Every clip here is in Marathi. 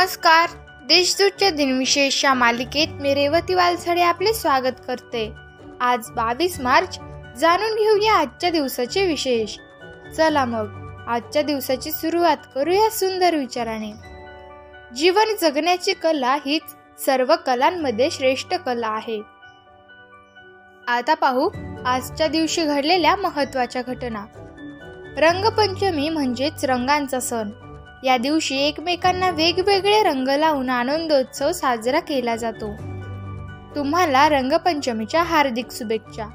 नमस्कार. देशदूतच्या दिनविशेषच्या मालिकेत मी रेवती वालसडे आपले स्वागत करते. आज बावीस मार्च. जाणून घेऊया आजच्या दिवसाचे विशेष. चला मग आजच्या दिवसाची सुरुवात करूया सुंदर विचाराने. जीवन जगण्याची कला हीच सर्व कलांमध्ये श्रेष्ठ कला आहे. आता पाहू आजच्या दिवशी घडलेल्या महत्त्वाच्या घटना. रंगपंचमी म्हणजेच रंगांचा सण. या दिवशी एकमेकांना वेगवेगळे रंग लावून आनंदोत्सव साजरा केला जातो. तुम्हाला रंगपंचमीच्या हार्दिक शुभेच्छा.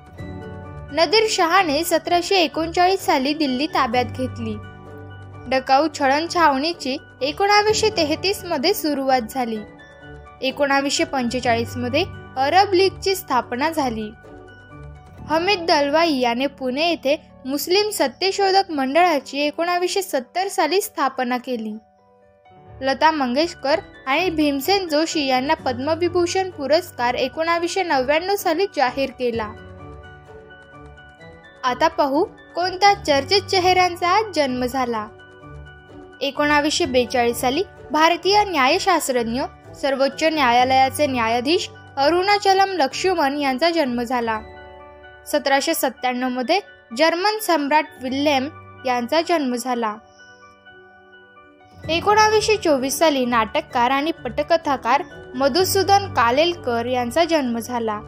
नदीर शहाने सतराशे एकोणचाळीस साली दिल्ली ताब्यात घेतली. डकाऊ छळण छावणीची एकोणावीसशे तेहतीसमध्ये सुरुवात झाली. एकोणावीसशे पंचेचाळीसमध्ये अरब लीगची स्थापना झाली. हमीद दलवाई याने पुणे येथे मुस्लिम सत्यशोधक मंडळाची एकोणावीसशे सत्तर साली स्थापना केली. लता मंगेशकर आणि भीमसेन जोशी यांना पद्मविभूषण पुरस्कार एकोणावीसशे नव्याण्णव साली जाहीर केला. आता पाहू कोणत्या चर्चित चेहऱ्यांचा आज जन्म झाला. एकोणावीसशे बेचाळीस साली भारतीय न्यायशास्त्रज्ञ सर्वोच्च न्यायालयाचे न्यायाधीश अरुणाचलम लक्ष्मण यांचा जन्म झाला. सतराशे सत्त्याण्णवमध्ये जर्मन सम्राट विल्यम यांचा जन्म झाला. एकोणावीसशे चोवीस साली नाटककार आणि पटकथाकार मधुसूदन कालेलकर यांचा जन्म झाला.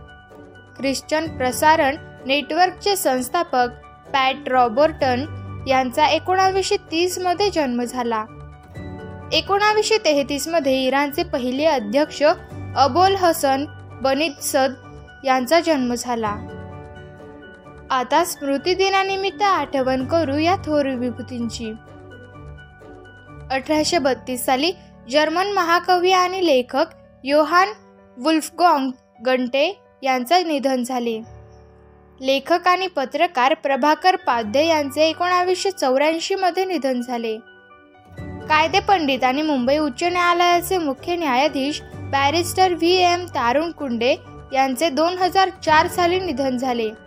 ख्रिश्चन प्रसारण नेटवर्कचे संस्थापक पॅट रॉबर्टन यांचा एकोणावीसशे तीसमध्ये जन्म झाला. एकोणावीसशे तेहतीसमध्ये इराणचे पहिले अध्यक्ष अबोल हसन बनित सद यांचा जन्म झाला. आता स्मृतिदिनानिमित्त आठवण करू या थोर विभूतींची. अठराशे बत्तीस साली जर्मन महाकवी आणि लेखक योहान वुल्फगॉंग गंटे यांचं निधन झाले. लेखक आणि पत्रकार प्रभाकर पाध्ये यांचे एकोणावीसशे चौऱ्याऐंशीमध्ये निधन झाले. कायदे पंडित आणि मुंबई उच्च न्यायालयाचे मुख्य न्यायाधीश बॅरिस्टर व्ही एम तारुण कुंडे यांचे दोन हजार चार साली निधन झाले.